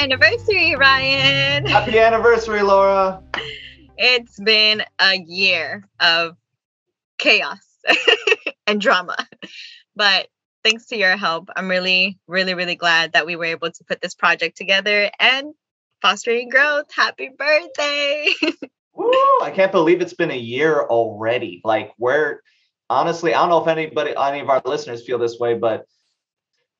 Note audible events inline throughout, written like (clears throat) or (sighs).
anniversary, Ryan. Happy anniversary, Laura. It's been a year of chaos (laughs) and drama. But thanks to your help, I'm really, really, really glad that we were able to put this project together and fostering growth. Happy birthday. (laughs) Woo, I can't believe it's been a year already. Like, we're honestly, I don't know if anybody, any of our listeners feel this way, but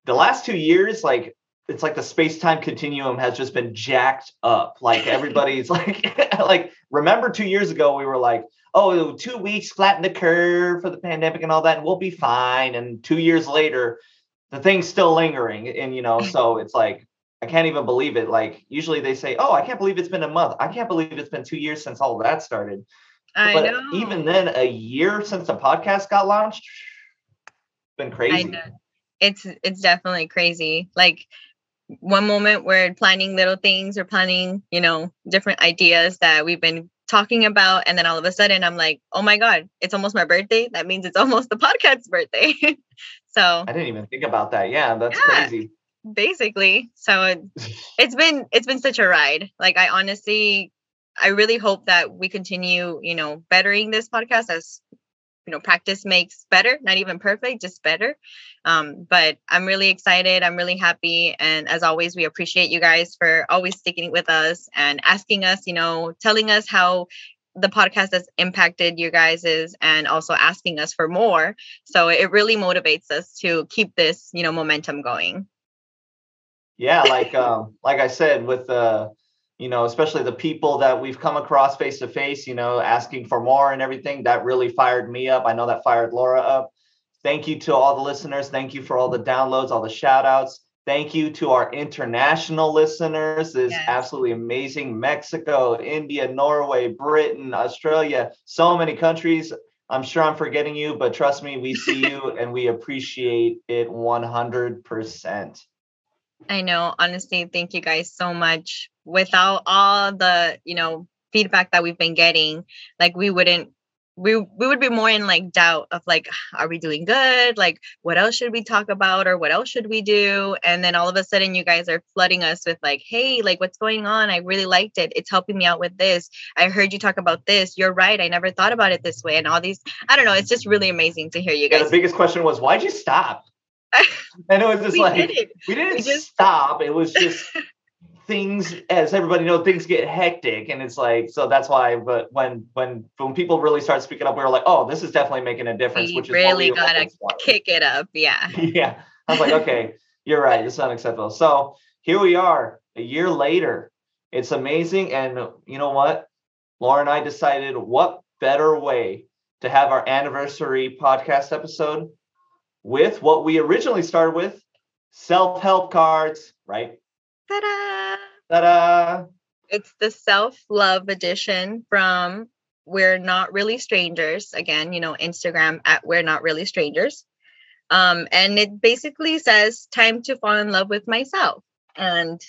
the last two years, like, it's like the space-time continuum has just been jacked up. Like everybody's (laughs) like, like remember two years ago we were like, oh, two weeks flatten the curve for the pandemic and all that, and we'll be fine. And two years later, the thing's still lingering, and you know, (laughs) so it's like I can't even believe it. Like usually they say, oh, I can't believe it's been a month. I can't believe it's been two years since all that started. I but know. even then, a year since the podcast got launched, it's been crazy. It's it's definitely crazy. Like one moment we're planning little things or planning, you know, different ideas that we've been talking about, and then all of a sudden I'm like, oh my god, it's almost my birthday. That means it's (laughs) almost the podcast's birthday. (laughs) so I didn't even think about that. Yeah, that's Yeah. crazy. basically, so it, (laughs) it's been it's been such a ride. Like I honestly, I really hope that we continue, you know, bettering this podcast as you know practice makes better not even perfect just better. Um but i'm really excited i'm really happy and as always we appreciate you guys for always sticking with us and asking us you know telling us how the podcast has impacted you guys's and also asking us for more. So it really motivates us to keep this you know momentum going. Yeah like um like i said with uh you know especially the people that we've come across face to face you know asking for more and everything that really fired me up. I know that fired laura up. Thank you to all the listeners. Thank you for all the downloads all the shout outs thank you to our international listeners. It's Yes. absolutely amazing. Mexico india norway britain australia so many countries. I'm sure i'm forgetting you but trust me we see (laughs) you and we appreciate it 100% I know, honestly, thank you guys so much. Without all the, you know, feedback that we've been getting, like we wouldn't we we would be more in like doubt of like (sighs) are we doing good? Like what else should we talk about or what else should we do? And then all of a sudden you guys are flooding us with like, "Hey, like what's going on? I really liked it. It's helping me out with this. I heard you talk about this. You're right. I never thought about it this way." And all these I don't know, it's just really amazing to hear you Yeah, guys. the biggest question was why'd you stop? (laughs) and it was just we like did it. we didn't We just- stop. It was just (laughs) things, as everybody knows, things get hectic, and it's like so that's why. But when when when people really start speaking up, we were like, oh, this is definitely making a difference. We which is really gotta. Kick it up. Yeah. (laughs) yeah, I was like, okay, you're right. It's unacceptable. So here we are, a year later. It's amazing, and you know what? Laura and I decided what better way to have our anniversary podcast episode with what we originally started with self-help cards, right? Ta-da! Ta-da! It's the self-love edition from We're Not Really Strangers. Again, you know, Instagram at We're Not Really Strangers. Um, and it basically says time to fall in love with myself. And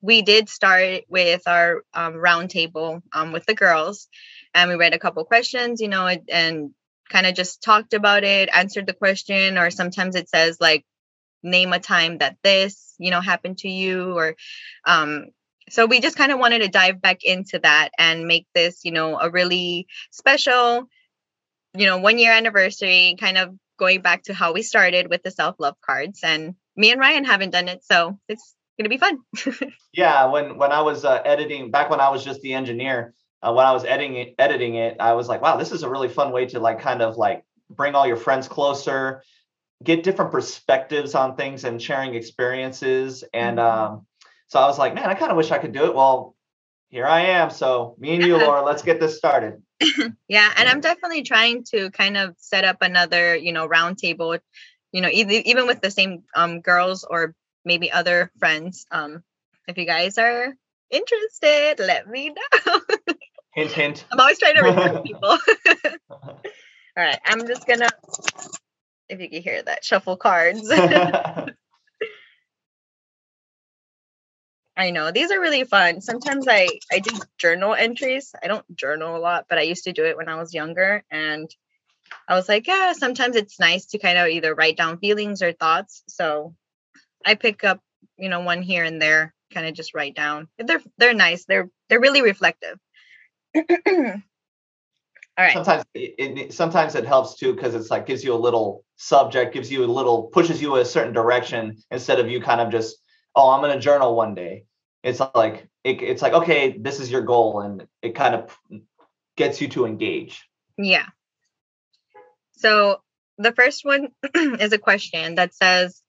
we did start with our um, roundtable um, with the girls, and we read a couple questions, you know, and kind of just talked about it, answered the question, or sometimes it says like, name a time that this, you know, happened to you, or um, so we just kind of wanted to dive back into that and make this, you know, a really special, you know, one year anniversary, kind of going back to how we started with the self love cards. And me and Ryan haven't done it, so it's gonna be fun. (laughs) Yeah, when when I was uh, editing back when I was just the engineer, uh, when I was editing it, editing it, I was like, wow, this is a really fun way to like kind of like bring all your friends closer, get different perspectives on things and sharing experiences. And Mhm. um, so I was like, man, I kind of wish I could do it. Well, here I am. So me and you, Laura, let's get this started. (laughs) yeah, and I'm definitely trying to kind of set up another, you know, roundtable, you know, either, even with the same um girls or maybe other friends. Um, if you guys are interested, let me know. (laughs) Hint, hint. I'm always trying to recruit (laughs) people. (laughs) All right, I'm just gonna, if you can hear that, shuffle cards. (laughs) I know these are really fun. Sometimes I I do journal entries. I don't journal a lot, but I used to do it when I was younger, and I was like, yeah, sometimes it's nice to kind of either write down feelings or thoughts. So I pick up, you know, one here and there, kind of just write down. They're they're nice. They're they're really reflective. (clears throat) All right. Sometimes it, it sometimes it helps too because it's like gives you a little subject, gives you a little pushes you a certain direction instead of you kind of just oh I'm gonna journal one day. It's like it, it's like okay this is your goal and it kind of gets you to engage. Yeah. So the first one (clears throat) is a question that says,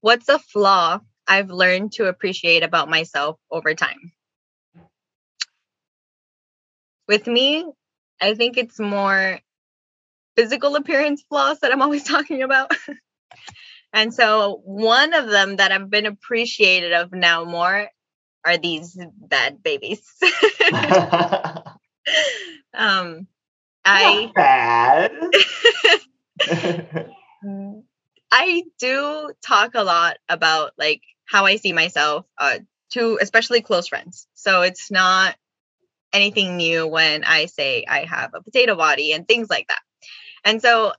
What's a flaw I've learned to appreciate about myself over time? With me, I think it's more physical appearance flaws that I'm always (laughs) talking about. and so one of them that I've been appreciated of now more are these bad babies. (laughs) um I Not bad. (laughs) I do talk a lot about like how I see myself uh, to especially close friends. So it's not anything new when I say I have a potato body and things like that. And so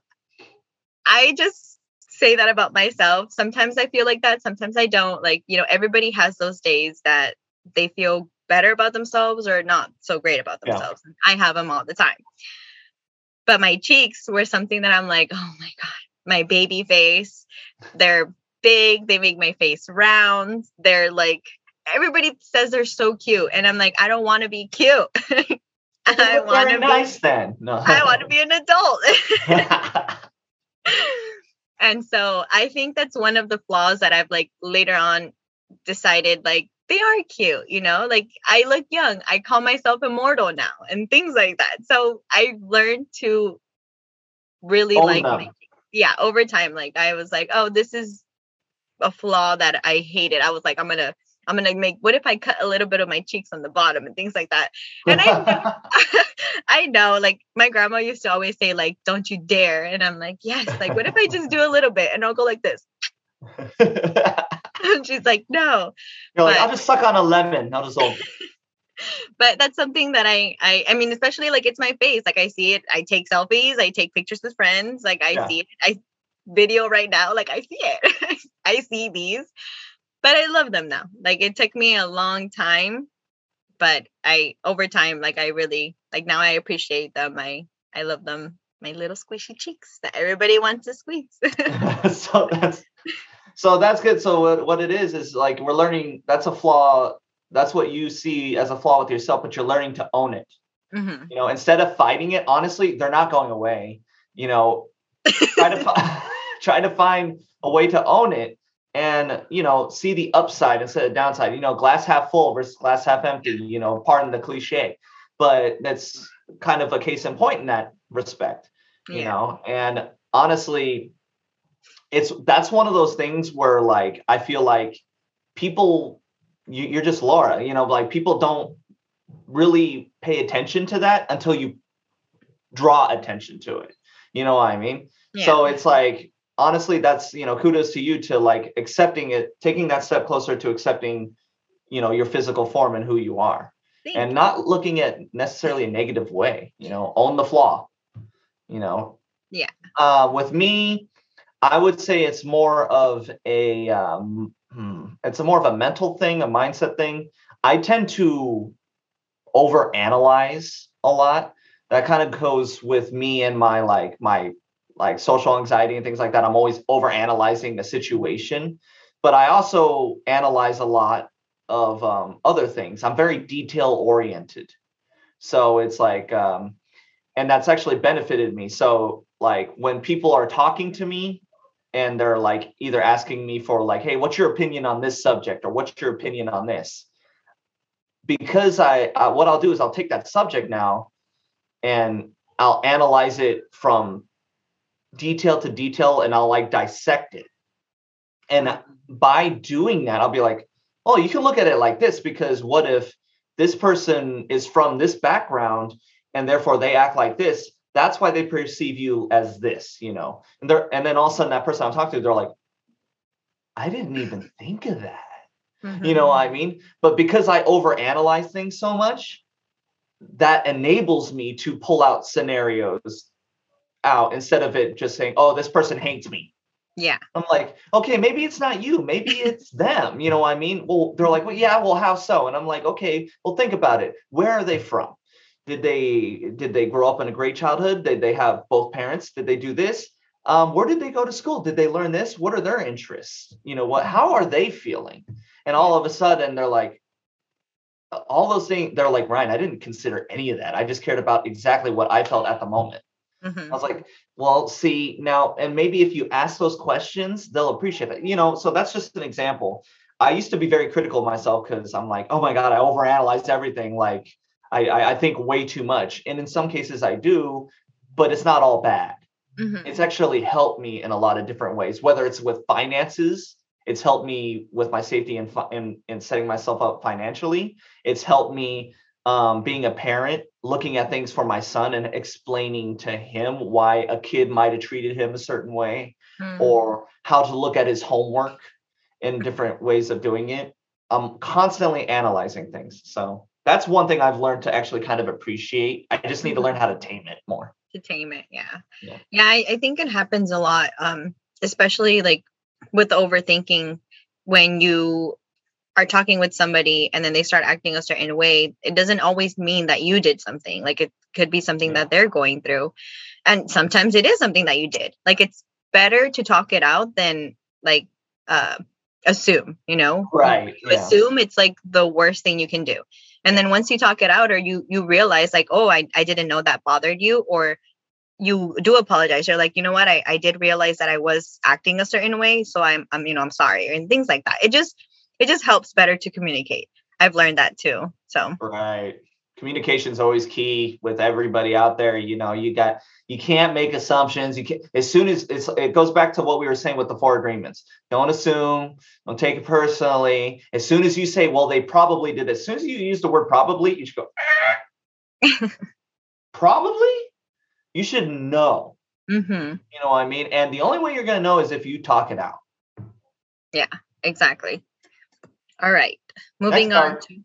I just say that about myself. Sometimes I feel like that, sometimes I don't. Like, you know, everybody has those days that they feel better about themselves or not so great about themselves. Yeah. I have them all the time. But my cheeks were something that I'm like, oh my God, my baby face. They're big. They make my face round. They're like, everybody says they're so cute. And I'm like, I don't want to be cute. (laughs) I want to be nice then. No. (laughs) I want to be an adult. (laughs) and so I think that's one of the flaws that I've like later on decided like they are cute, you know, like I look young. I call myself immortal now and things like that. So I learned to really Own like my, yeah, over time, like I was like, oh, this is a flaw that I hated. I was like, I'm gonna I'm gonna make what if I cut a little bit of my cheeks on the bottom and things like that. And I (laughs) (laughs) I know, like my grandma used to always say, like, don't you dare. And I'm like, yes, like what if I just do a little bit and I'll go like this? and (laughs) she's like, no. You're like, I'll just suck on a lemon. I'll just all but that's something that I, I I mean, especially like it's my face. Like I see it, I take selfies, I take pictures with friends, like I yeah. see it, I video right now, like I see it. I see these. But I love them now. Like it took me a long time, but I over time, like I really like now I appreciate them. I I love them, my little squishy cheeks that everybody wants to squeeze. (laughs) (laughs) so that's so that's good. So what, what it is is like we're learning that's a flaw. That's what you see as a flaw with yourself, but you're learning to own it. Mm-hmm. You know, instead of fighting it, honestly, they're not going away. You know, try to (laughs) try to find a way to own it and you know see the upside instead of downside you know glass half full versus glass half empty you know pardon the cliche but that's kind of a case in point in that respect you yeah. know and honestly it's that's one of those things where like I feel like people you, you're just Laura, you know, like people don't really pay attention to that until you draw attention to it. You know what I mean? Yeah. So it's like honestly, that's you know, kudos to you to like accepting it, taking that step closer to accepting, you know, your physical form and who you are. Thank and not looking at necessarily a negative way, you know, own the flaw. You know. Yeah. Uh with me, I would say it's more of a um, hmm, it's a more of a mental thing, a mindset thing. I tend to overanalyze a lot. That kind of goes with me and my like my like social anxiety and things like that. I'm always overanalyzing the situation, but I also analyze a lot of um, other things. I'm very detail oriented, so it's like, um, and that's actually benefited me. So like when people are talking to me and they're like either asking me for like hey what's your opinion on this subject or what's your opinion on this because i uh, what i'll do is i'll take that subject now and i'll analyze it from detail to detail and i'll like dissect it and by doing that i'll be like oh you can look at it like this because what if this person is from this background and therefore they act like this that's why they perceive you as this, you know. And they're and then all of a sudden that person I'm talking to, they're like, I didn't even think of that. Mm-hmm. You know what I mean? But because I overanalyze things so much, that enables me to pull out scenarios out instead of it just saying, oh, this person hates me. Yeah. I'm like, okay, maybe it's not you, maybe (laughs) it's them. You know what I mean? Well, they're like, well, yeah, well, how so? And I'm like, okay, well, think about it. Where are they from? Did they did they grow up in a great childhood? Did they have both parents? Did they do this? Um, where did they go to school? Did they learn this? What are their interests? You know what? How are they feeling? And all of a sudden, they're like, all those things. They're like, Ryan, I didn't consider any of that. I just cared about exactly what I felt at the moment. Mm-hmm. I was like, well, see now, and maybe if you ask those questions, they'll appreciate it. You know, so that's just an example. I used to be very critical of myself because I'm like, oh my god, I overanalyze everything. Like, I, I think way too much, and in some cases I do, but it's not all bad. Mm-hmm. It's actually helped me in a lot of different ways. Whether it's with finances, it's helped me with my safety and in, in setting myself up financially. It's helped me um, being a parent, looking at things for my son and explaining to him why a kid might have treated him a certain way mm. or how to look at his homework in different ways of doing it. I'm constantly analyzing things. So that's one thing I've learned to actually kind of appreciate. I just need to learn how to tame it more. To tame it, yeah. Yeah, yeah I, I think it happens a lot. Um, especially like with overthinking when you are talking with somebody and then they start acting a certain way, it doesn't always mean that you did something. Like it could be something yeah. that they're going through. And sometimes it is something that you did. Like it's better to talk it out than like uh assume, you know? Right. Yeah. Assume it's like the worst thing you can do. And then once you talk it out or you you realize like, oh, I, I didn't know that bothered you, or you do apologize you're like you know what I, I did realize that i was acting a certain way so i'm i'm you know i'm sorry and things like that it just it just helps better to communicate i've learned that too so right communication is always key with everybody out there you know you got you can't make assumptions you can as soon as it's it goes back to what we were saying with the four agreements don't assume don't take it personally as soon as you say well they probably did as soon as you use the word probably you should go ah. (laughs) probably you should know. Mm-hmm. You know what I mean? And the only way you're going to know is if you talk it out. Yeah, exactly. All right. Moving on to,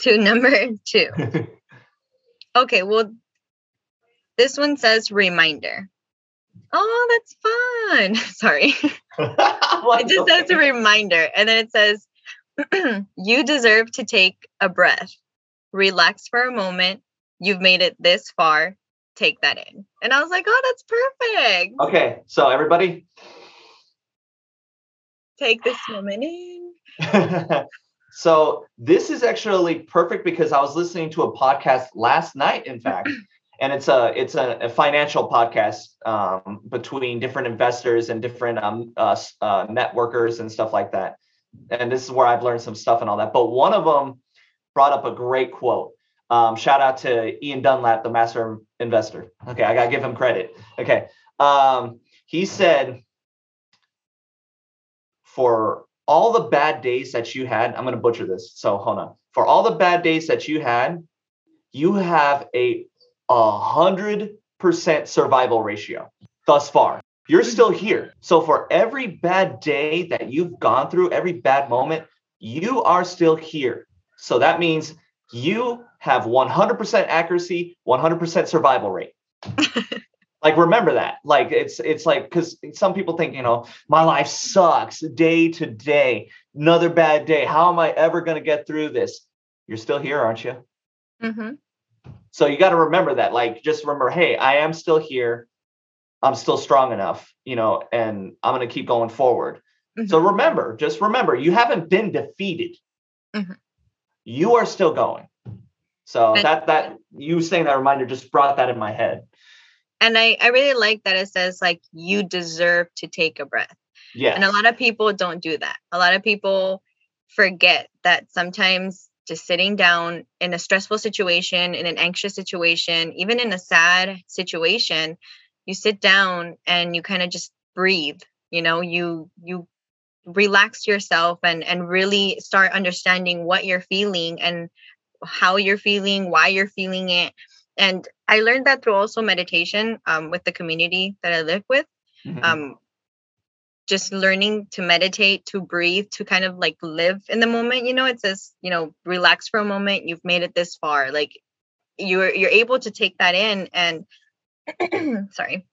to (laughs) number two. (laughs) okay, well, this one says reminder. Oh, that's fun. (laughs) Sorry. it just says a reminder. And then it says, (clears throat) you deserve to take a breath, relax for a moment. You've made it this far take that in. And I was like, oh, that's perfect. Okay. So everybody take this moment in. (laughs) so this is actually perfect because I was listening to a podcast last night, in (clears throat) fact. and it's a it's a, a financial podcast um, between different investors and different um, uh, uh, networkers and stuff like that. And this is where I've learned some stuff and all that. But one of them brought up a great quote. Um, shout out to Ian Dunlap, the master investor. Okay, I gotta give him credit. Okay, um, he said, for all the bad days that you had, I'm gonna butcher this. So hold on. For all the bad days that you had, you have a a hundred percent survival ratio thus far. You're still here. So for every bad day that you've gone through, every bad moment, you are still here. So that means you have 100% accuracy, 100% survival rate. (laughs) like remember that. Like it's it's like cuz some people think, you know, my life sucks day to day, another bad day. How am I ever going to get through this? You're still here, aren't you? hmm So you got to remember that. Like just remember, hey, I am still here. I'm still strong enough, you know, and I'm going to keep going forward. Mm-hmm. So remember, just remember, you haven't been defeated. Mm-hmm you are still going. So that that you saying that reminder just brought that in my head. And I I really like that it says like you deserve to take a breath. Yeah. And a lot of people don't do that. A lot of people forget that sometimes just sitting down in a stressful situation, in an anxious situation, even in a sad situation, you sit down and you kind of just breathe. You know, you you relax yourself and and really start understanding what you're feeling and how you're feeling why you're feeling it and i learned that through also meditation um, with the community that i live with mm-hmm. um, just learning to meditate to breathe to kind of like live in the moment. You know it says you know relax for a moment you've made it this far. Like you're you're able to take that in and (clears throat) sorry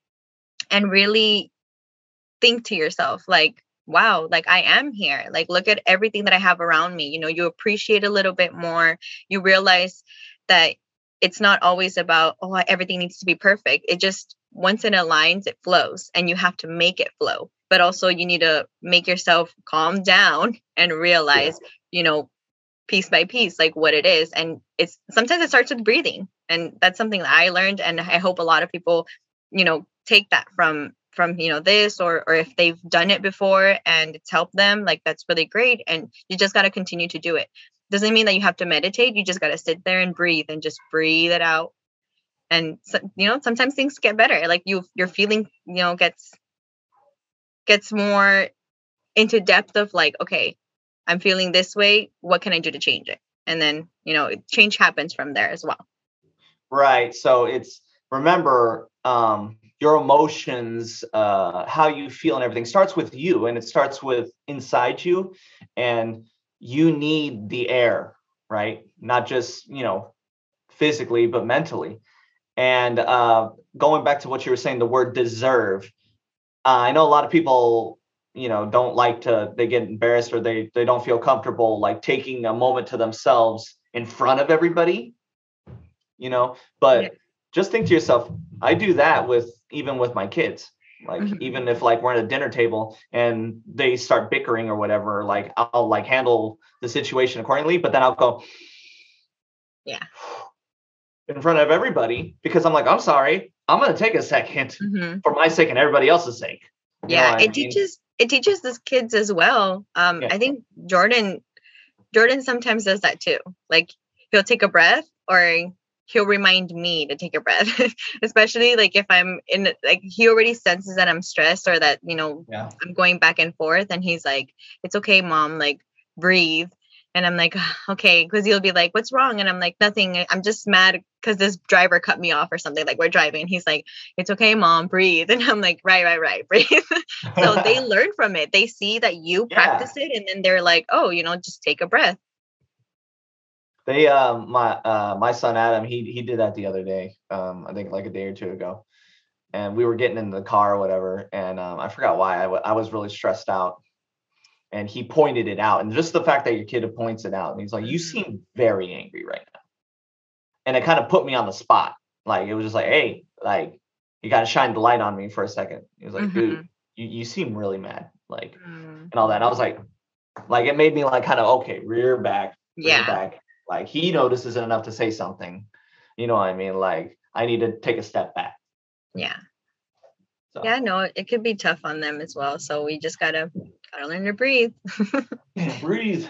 and really think to yourself like wow like i am here. Like look at everything that i have around me. You know you appreciate a little bit more. You realize that it's not always about oh everything needs to be perfect. It just once it aligns it flows and you have to make it flow. But also you need to make yourself calm down (laughs) and realize yeah. you know piece by piece like what it is. And it's sometimes it starts with breathing and that's something that i learned and i hope a lot of people you know take that from from you know this or or if they've done it before and it's helped them like that's really great and you just got to continue to do it doesn't mean that you have to meditate. You just got to sit there and breathe and just breathe it out. And so, you know sometimes things get better. Like you your feeling you know gets gets more into depth of like okay i'm feeling this way. What can i do to change it? And then you know change happens from there as well. Right. So it's remember um your emotions, uh, how you feel, and everything starts with you, and it starts with inside you, and you need the air, right? Not just you know physically, but mentally. And uh, going back to what you were saying, the word deserve. Uh, I know a lot of people, you know, don't like to. They get embarrassed or they they don't feel comfortable like taking a moment to themselves in front of everybody. You know, but. Yeah just think to yourself i do that with even with my kids like mm-hmm. even if like we're at a dinner table and they start bickering or whatever like i'll like handle the situation accordingly but then i'll go yeah (sighs) in front of everybody because i'm like i'm sorry i'm going to take a 2nd mm-hmm. for my sake and everybody else's sake you yeah it I mean? teaches it teaches the kids as well um yeah. i think jordan jordan sometimes does that too like he'll take a breath or he'll remind me to take a breath (laughs) especially like if i'm in like he already senses that i'm stressed or that you know yeah. i'm going back and forth and he's like it's okay mom like breathe. And i'm like okay. Because he'll be like what's wrong? And i'm like nothing. I'm just mad because this driver cut me off or something like we're driving. And he's like it's okay mom breathe. (laughs) And i'm like right right right (laughs) breathe. So they learn from it. They see that you yeah. practice it and then they're like oh you know just take a breath they um my uh my son Adam he he did that the other day um I think like a day or two ago, and we were getting in the car or whatever and um I forgot why I, w- I was really stressed out, and he pointed it out and just the fact that your kid points it out and he's like you mm-hmm. seem very angry right now, and it kind of put me on the spot. Like it was just like hey like you got to shine the light on me for a second. He was like mm-hmm. dude you, you seem really mad like mm. and all that. And I was like like it made me like kind of okay rear back rear yeah. back like he notices it enough to say something. You know what I mean? Like I need to take a step back. Yeah. So. Yeah, no, it could be tough on them as well. So we just gotta gotta learn to breathe. (laughs) yeah, breathe.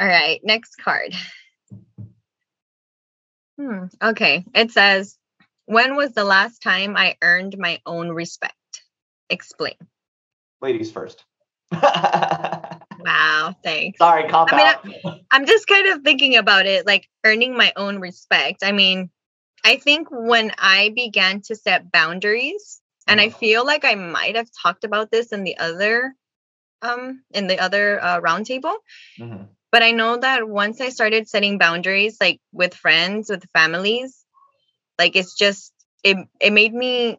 All right, next card. Hmm. Okay. It says, when was the last time I earned my own respect? Explain. Ladies first. (laughs) Wow, thanks. Sorry, cop I mean, I'm, I'm just kind of thinking about it, like earning my own respect. I mean, I think when I began to set boundaries, and I uh-huh. feel like I might have talked about this in the other, um, in the other uh, roundtable. Mm-hmm. But I know that once I started setting boundaries, like with friends, with families, like it's just it it made me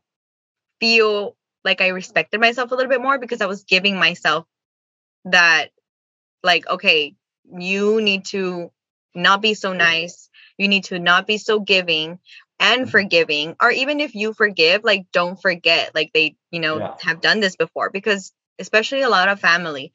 feel like I respected myself a little bit more because I was giving myself that like okay you need to not be so nice you need to not be so giving and mm-hmm. forgiving or even if you forgive like don't forget like they you know yeah. have done this before because especially a lot of family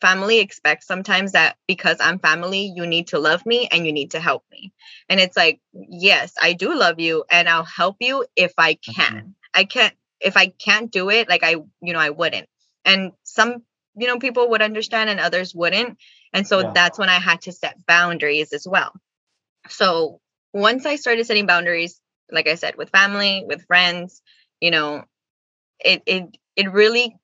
family expects sometimes that because i'm family you need to love me and you need to help me and it's like yes i do love you and i'll help you if i can mm-hmm. i can't if i can't do it like i you know i wouldn't and some you know people would understand and others wouldn't. And so yeah. that's when i had to set boundaries as well. So once i started setting boundaries like i said with family with friends you know it it it really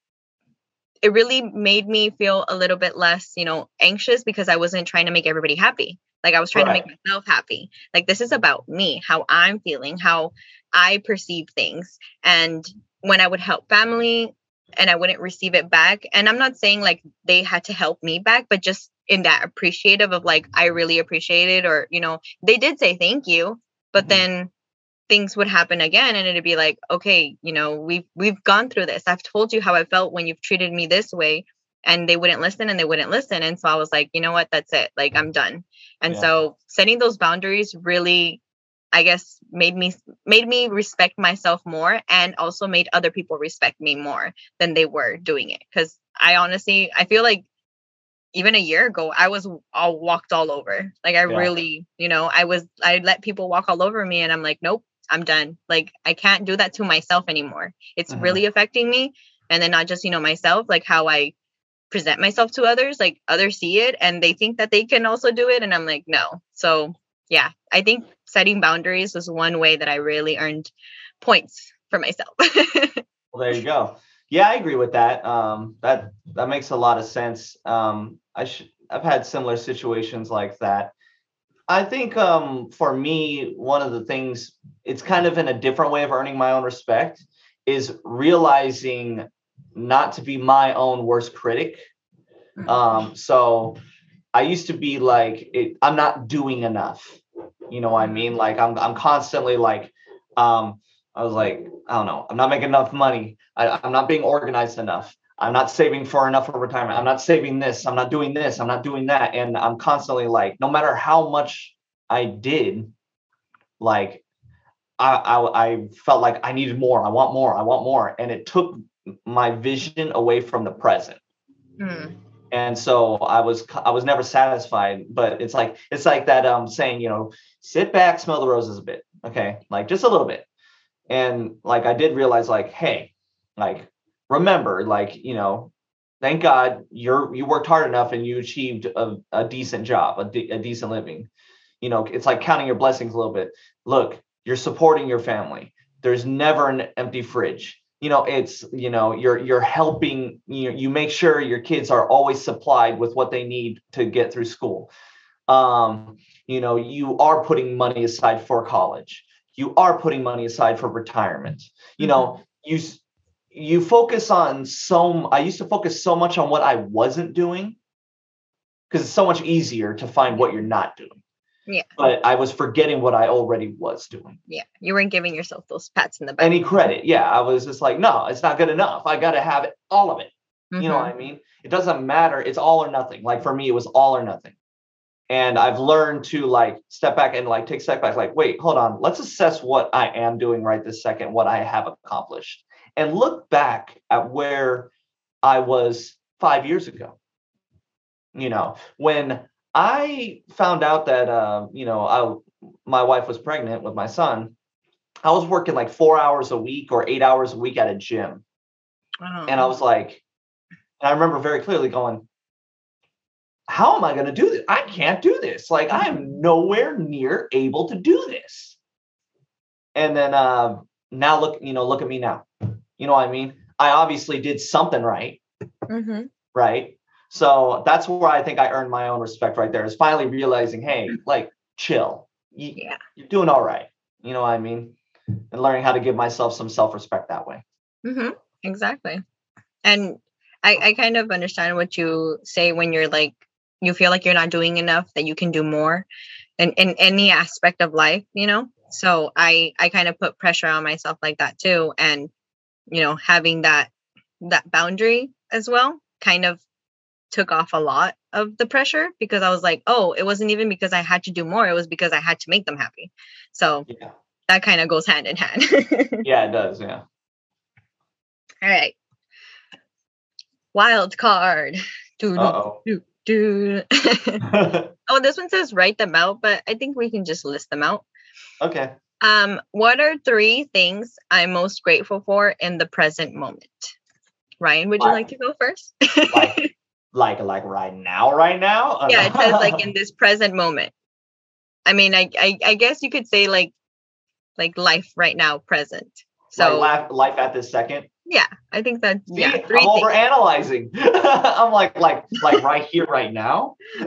it really made me feel a little bit less you know anxious because i wasn't trying to make everybody happy. Like i was trying right. to make myself happy. Like this is about me how i'm feeling how i perceive things. And when i would help family and I wouldn't receive it back. And I'm not saying like they had to help me back, but just in that appreciative of like, I really appreciate it. Or, you know, they did say thank you, but mm-hmm. then things would happen again and it'd be like okay you know we've we've gone through this i've told you how i felt when you've treated me this way and they wouldn't listen and they wouldn't listen and so i was like you know what that's it like i'm done and Yeah. so setting those boundaries really i guess made me made me respect myself more and also made other people respect me more than they were doing it. Because i honestly i feel like even a year ago i was all walked all over. Like i Yeah. really you know i was i let people walk all over me and i'm like nope i'm done. Like i can't do that to myself anymore. It's Mhm. really affecting me and then not just you know myself like how i present myself to others like others see it and they think that they can also do it and i'm like no. So yeah i think setting boundaries was one way that i really earned points for myself (laughs) Well, there you go. Yeah, I agree with that. Um, that that makes a lot of sense. Um, I should. I've had similar situations like that. I think um, for me, one of the things it's kind of in a different way of earning my own respect is realizing not to be my own worst critic. Um, so I used to be like, it, I'm not doing enough. You know what I mean? Like I'm I'm constantly like, um, I was like, I don't know, I'm not making enough money. I, I'm not being organized enough. I'm not saving for enough for retirement. I'm not saving this. I'm not doing this. I'm not doing that. And I'm constantly like, no matter how much I did, like I, I I felt like I needed more. I want more. I want more. And it took my vision away from the present Hmm. and so i was i was never satisfied but it's like it's like that um saying you know sit back smell the roses a bit okay? Like just a little bit. And like i did realize like hey like remember like you know thank god you're you worked hard enough and you achieved a, a decent job a, de- a decent living. You know it's like counting your blessings a little bit. Look you're supporting your family. There's never an empty fridge. You know it's you know you're you're helping you you make sure your kids are always supplied with what they need to get through school um you know you are putting money aside for college you are putting money aside for retirement you know you you focus on so i used to focus so much on what i wasn't doing because it's so much easier to find what you're not doing Yeah. but i was forgetting what i already was doing yeah you weren't giving yourself those pats in the back any credit yeah i was just like no it's not good enough i got to have it all of it you know what I mean? It doesn't matter. It's all or nothing. Like for me, it was all or nothing. And I've learned to like step back and like take a step back, like, wait, hold on. Let's assess what I am doing right this second, what I have accomplished, and look back at where I was five years ago. You know, when I found out that uh, you know, I my wife was pregnant with my son, I was working like four hours a week or eight hours a week at a gym and I was like, and I remember very clearly going, how am I going to do this? I can't do this. Like, I am nowhere near able to do this. And then uh, now look, you know, look at me now. You know what I mean? I obviously did something right, Mhm. right? So that's where I think I earned my own respect right there is finally realizing, hey, like, chill. You, Yeah. You're doing all right. You know what I mean? And learning how to give myself some self respect that way. Mm-hmm. Exactly. And I, I kind of understand what you say when you're like, you feel like you're not doing enough, that you can do more in, in any aspect of life, you know? So I, I kind of put pressure on myself like that too. And, you know, having that, that boundary as well kind of took off a lot of the pressure because I was like, oh, it wasn't even because I had to do more. It was because I had to make them happy. So Yeah. that kind of goes hand in hand. (laughs) Yeah, it does. Yeah. All right. Wild card. Doo, Uh doo. (laughs) (laughs) oh. this one says write them out, but I think we can just list them out. okay. Um, what are three things I'm most grateful for in the present moment? Ryan, would you Right. like to go first? Like, (laughs) like, like right now, right now? Yeah, it says like in this present moment. I mean, I, I I guess you could say like like life right now, present. So like life, life at this second. Yeah, I think that's See, yeah, I'm three things. overanalyzing. (laughs) I'm like, like, like right here, right now. (laughs)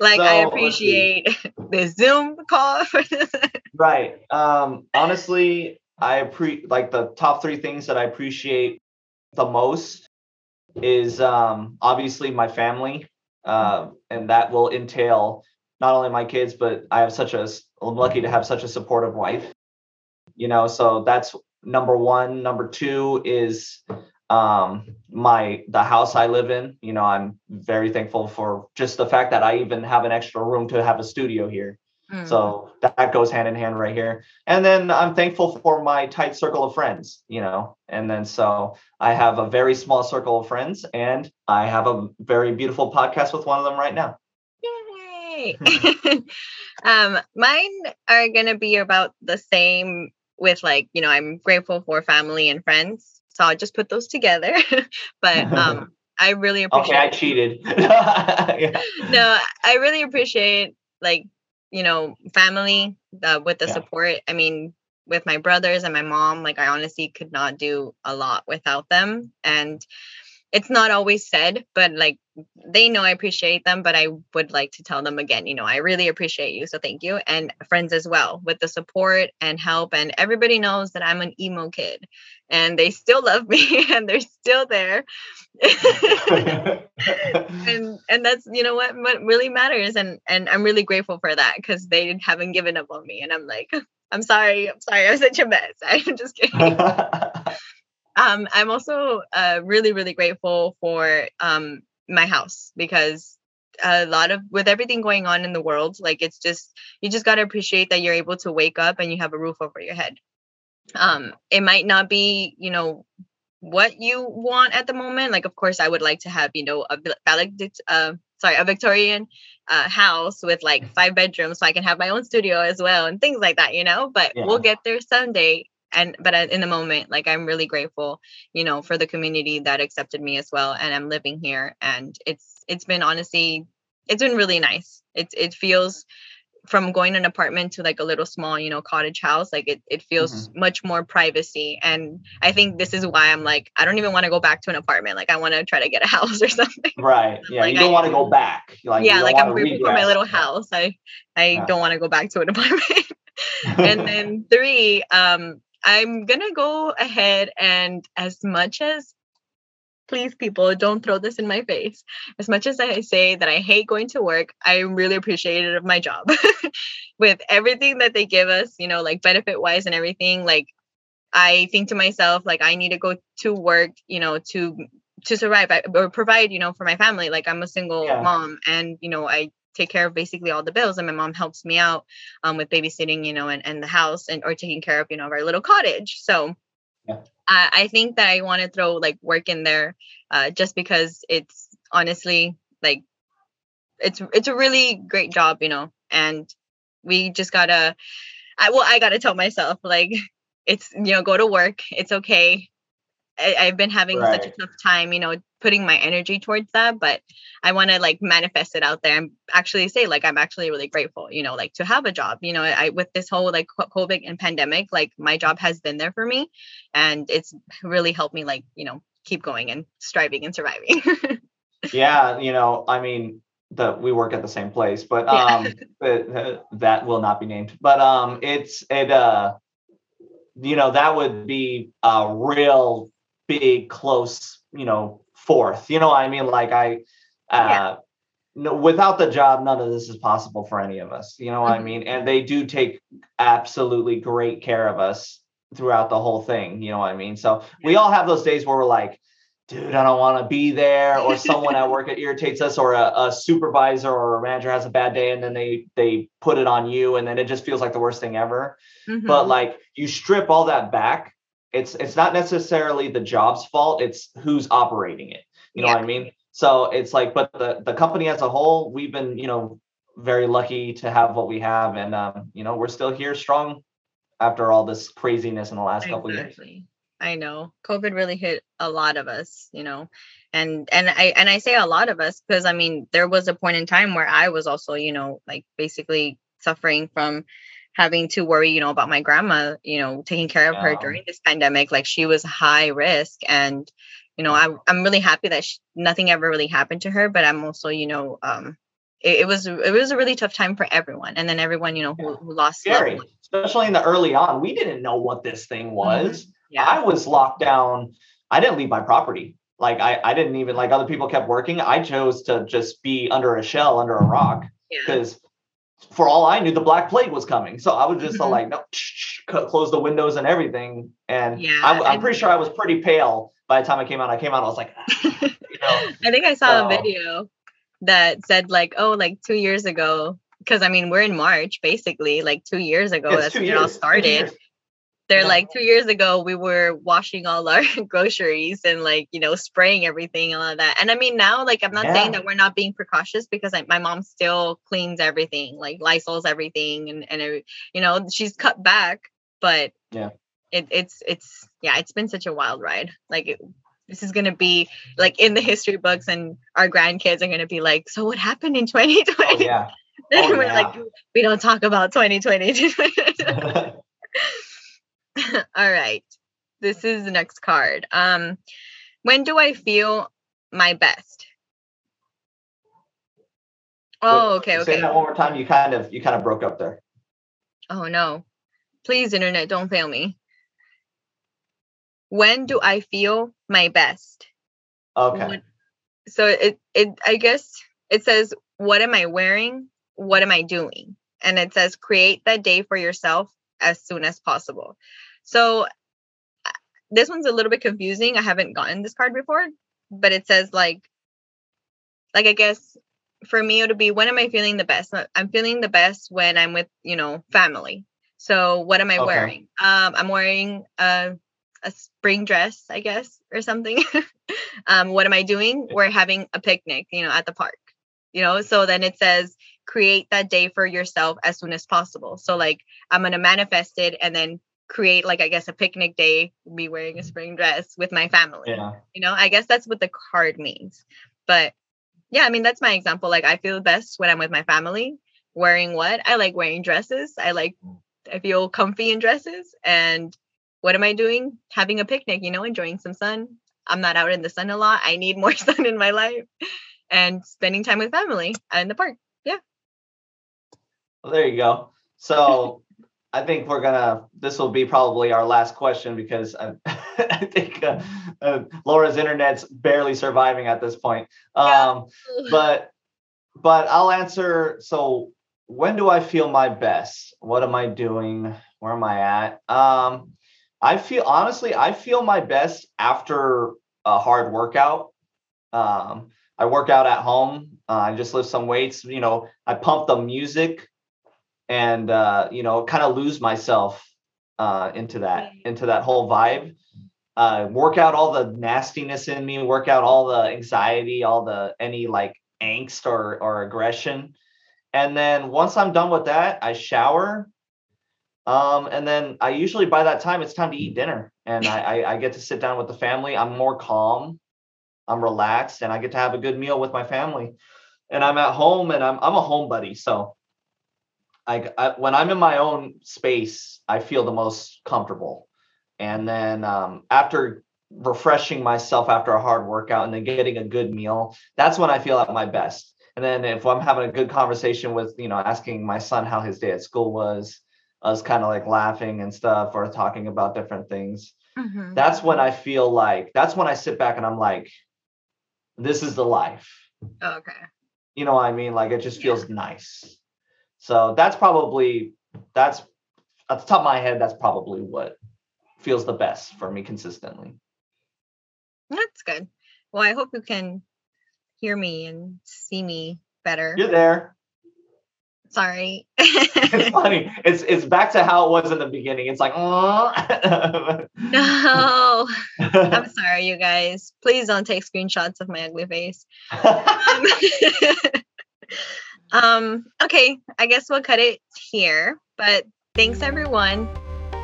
Like I So, let's appreciate (laughs) the Zoom call for this. right. Um, honestly, I appreciate like the top three things that I appreciate the most is um obviously my family. Uh, and that will entail not only my kids, but I have such a I'm lucky to have such a supportive wife. you know, so that's number one. Number two is um my the house i live in. You know i'm very thankful for just the fact that i even have an extra room to have a studio here. Mm. so that goes hand in hand right here. And then i'm thankful for my tight circle of friends you know. And then so i have a very small circle of friends and i have a very beautiful podcast with one of them right now. Yay! (laughs) Um mine are gonna be about the same with like you know i'm grateful for family and friends so I'll just put those together. (laughs) but (laughs) um, I really appreciate. Okay, I cheated. yeah. (laughs) No, I really appreciate like you know family uh, with the yeah. support. I mean, with my brothers and my mom, like I honestly could not do a lot without them, and it's not always said, but like they know I appreciate them, but I would like to tell them again, you know, I really appreciate you. So thank you. And friends as well with the support and help. And everybody knows that I'm an emo kid and they still love me (laughs) and they're still there. (laughs) and and that's you know what what really matters. And and I'm really grateful for that because they haven't given up on me. And I'm like, (laughs) I'm sorry, I'm sorry, I'm such a mess. I'm just kidding. Um, I'm also uh, really, really grateful for um, my house because a lot of with everything going on in the world, like it's just you just gotta appreciate that you're able to wake up and you have a roof over your head. Um, it might not be, you know, what you want at the moment. Like, of course, I would like to have, you know, a valedict, uh, sorry, a Victorian uh, house with like five bedrooms, so I can have my own studio as well and things like that, you know. But yeah. we'll get there someday and but in the moment like i'm really grateful you know for the community that accepted me as well and i'm living here and it's it's been honestly it's been really nice it's it feels from going an apartment to like a little small you know cottage house like it, it feels mm-hmm. much more privacy and i think this is why i'm like i don't even want to go back to an apartment like i want to try to get a house (laughs) or something right yeah like, you don't want to go back like yeah like i'm grateful for my little house i i yeah. don't want to go back to an (laughs) apartment (laughs) and then three um I'm going to go ahead and, as much as please people don't throw this in my face. As much as i say that i hate going to work i'm really appreciate it of my job. (laughs) With everything that they give us you know like benefit wise and everything like i think to myself like i need to go to work you know to to survive or provide you know for my family. Like i'm a single yeah. mom and you know i take care of basically all the bills and my mom helps me out um, with babysitting you know and, and the house and or taking care of you know of our little cottage so yeah. I, I think that i want to throw like work in there uh, just because it's honestly like it's it's a really great job you know and we just gotta I, well i gotta tell myself like (laughs) it's you know go to work it's okay I, have been having right. such a tough time, you know, putting my energy towards that. But I want to like manifest it out there and actually say, like, I'm actually really grateful, you know, like to have a job. You know, I with this whole like COVID and pandemic, like my job has been there for me, and it's really helped me, like, you know, keep going and striving and surviving. (laughs) yeah, you know, I mean, that we work at the same place, but um, yeah. but, uh, that will not be named. But um, it's it uh, you know, that would be a real big, close, you know, fourth. You know what I mean? Like I uh yeah. no without the job, none of this is possible for any of us. You know what mm-hmm. I mean? And they do take absolutely great care of us throughout the whole thing. You know what I mean? So yeah. we all have those days where we're like, dude, I don't want to be there, or (laughs) someone at work that irritates us, or a, a, supervisor or a manager has a bad day, and then they they put it on you, and then it just feels like the worst thing ever. Mm-hmm. But like you strip all that back, it's it's not necessarily the job's fault it's who's operating it you know yeah. what i mean so it's like but the the company as a whole we've been you know very lucky to have what we have and um, you know we're still here strong after all this craziness in the last exactly. couple years i know covid really hit a lot of us you know and and i and i say a lot of us because i mean there was a point in time where i was also you know like basically suffering from having to worry, you know, about my grandma, you know, taking care of yeah. her during this pandemic. Like she was high risk. And, you know, I, I'm really happy that she, nothing ever really happened to her, but I'm also, you know, um, it, it, was it was a really tough time for everyone, and then everyone you know who, who lost Scary. especially in the early on. We didn't know what this thing mm-hmm. was. Mm-hmm. Yeah. I was locked down. I didn't leave my property. Like I, I didn't even like other people kept working. I chose to just be under a shell, under a rock, because for all I knew, the Black Plague was coming. So I was just Mhm. like, no, close the windows and everything. And Yeah, I'm, I'm pretty sure I was pretty pale by the time I came out. I came out, I was like, (laughs) you know, I think I saw So- a video that said like, oh, like two years ago, because I mean we're in March, basically, like two years ago. it's that's when it all started. They're Yeah. like two years ago we were washing all our (laughs) groceries and like you know spraying everything and all of that. And I mean now like I'm not saying that we're not being precautious because like my mom still cleans everything, like Lysol's everything and and you know she's cut back, but Yeah. it, it's it's yeah it's been such a wild ride. Like it, this is gonna be like in the history books and our grandkids are gonna be like, so what happened in 2020? Oh, yeah. (laughs) Oh, we're like, we don't talk about 2020. (laughs) (laughs) All right. This is the next card. Um, when do I feel my best? Oh, okay, Say okay. that one more time. You kind of you kind of broke up there. Oh no. Please, internet, don't fail me. When do I feel my best? Okay. What- So it it I guess it says what am I wearing? What am I doing? And it says create that day for yourself as soon as possible. So uh, this one's a little bit confusing. I haven't gotten this card before, but it says like like I guess for me it would be when am I feeling the best? Uh, I'm feeling the best when I'm with, you know, family. So what am I Okay. wearing? Um I'm wearing a a spring dress, I guess, or something. (laughs) um, what am I doing? We're having a picnic, you know, at the park. You know, so then it says create that day for yourself as soon as possible. So like I'm gonna manifest it and then create like I guess a picnic day, be wearing a mm-hmm. spring dress with my family. Yeah. You know, I guess that's what the card means. But yeah, I mean that's my example. Like I feel best when I'm with my family. Wearing what? I like wearing dresses. I like mm. I feel comfy in dresses. And what am I doing? Having a picnic, you know, enjoying some sun. I'm not out in the sun a lot. I need more (laughs) sun in my life. And spending time with family in the park. Yeah. Well, there you go. So I think we're gonna. This will be probably our last question because I, (laughs) I think uh, uh, Laura's internet's barely surviving at this point. Um, (laughs) but but I'll answer. So when do I feel my best? What am I doing? Where am I at? Um, I feel honestly, I feel my best after a hard workout. Um, I work out at home. Uh, I just lift some weights. You know, I pump the music, and uh, you know, kind of lose myself uh, into that into that whole vibe. Uh, work out all the nastiness in me. Work out all the anxiety, all the any like angst or or aggression. And then once I'm done with that, I shower. Um, and then I usually by that time it's time to eat dinner, and I, I I get to sit down with the family. I'm more calm, I'm relaxed, and I get to have a good meal with my family. And I'm at home, and I'm I'm a home buddy, so I, I when I'm in my own space, I feel the most comfortable. And then um, after refreshing myself after a hard workout and then getting a good meal, that's when I feel at my best. And then if I'm having a good conversation with, you know, asking my son how his day at school was, us kind of like laughing and stuff or talking about different things, Mhm. that's when I feel like that's when I sit back and I'm like, this is the life. Oh, okay. You know what I mean? Like it just feels nice. So that's probably that's at the top of my head, that's probably what feels the best for me consistently. That's good. Well, I hope you can hear me and see me better. You're there. Sorry. (laughs) It's funny. It's it's back to how it was in the beginning. It's like, oh. no. I'm sorry, you guys. Please don't take screenshots of my ugly face. (laughs) Um, (laughs) um, okay, I guess we'll cut it here. But thanks everyone.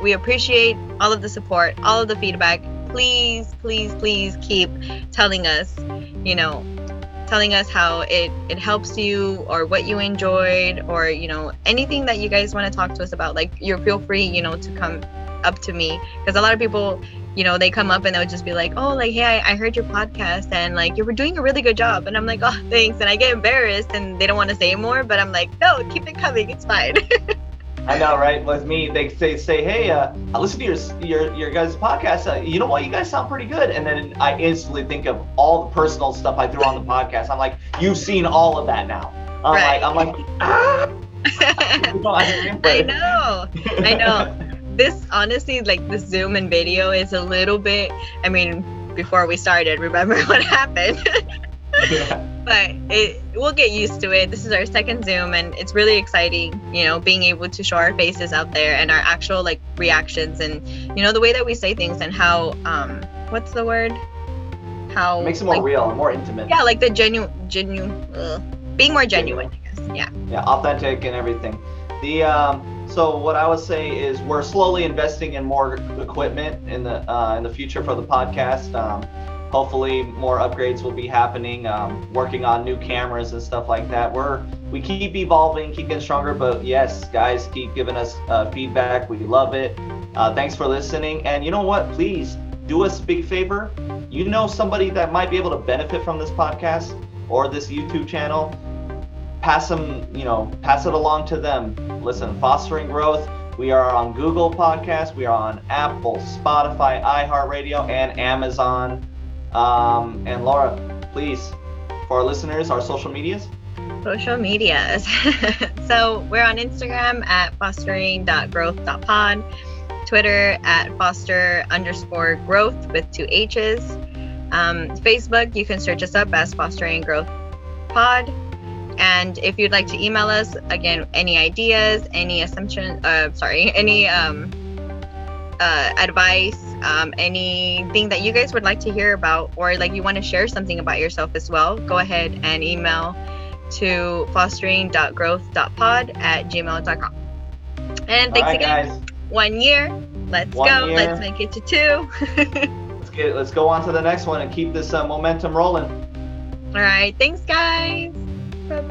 We appreciate all of the support, all of the feedback. Please, please, please keep telling us, you know, telling us how it it helps you or what you enjoyed or you know anything that you guys want to talk to us about like you feel free you know to come up to me. Because a lot of people you know they come up and they'll just be like oh like hey I, I heard your podcast and like you were doing a really good job. And i'm like oh thanks. And i get embarrassed and they don't want to say more but i'm like no keep it coming. It's fine (laughs) I know, right? With me, they say, say, "Hey, uh, I listen to your your your guys' podcast. Uh, you know what? You guys sound pretty good." And then I instantly think of all the personal stuff I threw on the podcast. I'm like, "You've seen all of that now." I'm Right. like, I'm like, ah, (laughs) I know. I know. This honestly, like the Zoom and video is a little bit. I mean, before we started, remember (laughs) what happened? yeah. (laughs) But it we'll get used to it. This is our second Zoom, and it's really exciting. You know, being able to show our faces out there and our actual like reactions, and you know the way that we say things and how um what's the word? How it makes it more like, real and more intimate. Yeah, like the genuine, genuine, being more genuine. I guess. Yeah. Yeah, authentic and everything. The um, so what I would say is we're slowly investing in more equipment in the uh, in the future for the podcast. Um, hopefully more upgrades will be happening um, working on new cameras and stuff like that. We're we keep evolving keep getting stronger but yes guys keep giving us uh, feedback. We love it. Uh, thanks for listening. And you know what? Please do us a big favor. You know somebody that might be able to benefit from this podcast or this youtube channel? Pass them you know pass it along to them. Listen fostering growth we are on Google Podcasts. We are on Apple, Spotify, iHeartRadio, and Amazon. Um, and Laura, please, for our listeners, our social medias. Social medias. (laughs) so we're on Instagram at fostering.growth.pod, Twitter at foster underscore growth with two H's. Um, Facebook, you can search us up as Fostering Growth Pod. And if you'd like to email us, again, any ideas, any assumption, uh, sorry, (laughs) any um, uh, advice, um, anything that you guys would like to hear about, or like you want to share something about yourself as well, go ahead and email to fostering.growth.pod at gmail.com. And thanks right, again. Guys. One year. Let's one go. Year. Let's make it to two. (laughs) let's get. Let's go on to the next one and keep this uh, momentum rolling. All right. Thanks, guys. Bye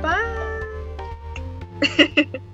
bye. (laughs)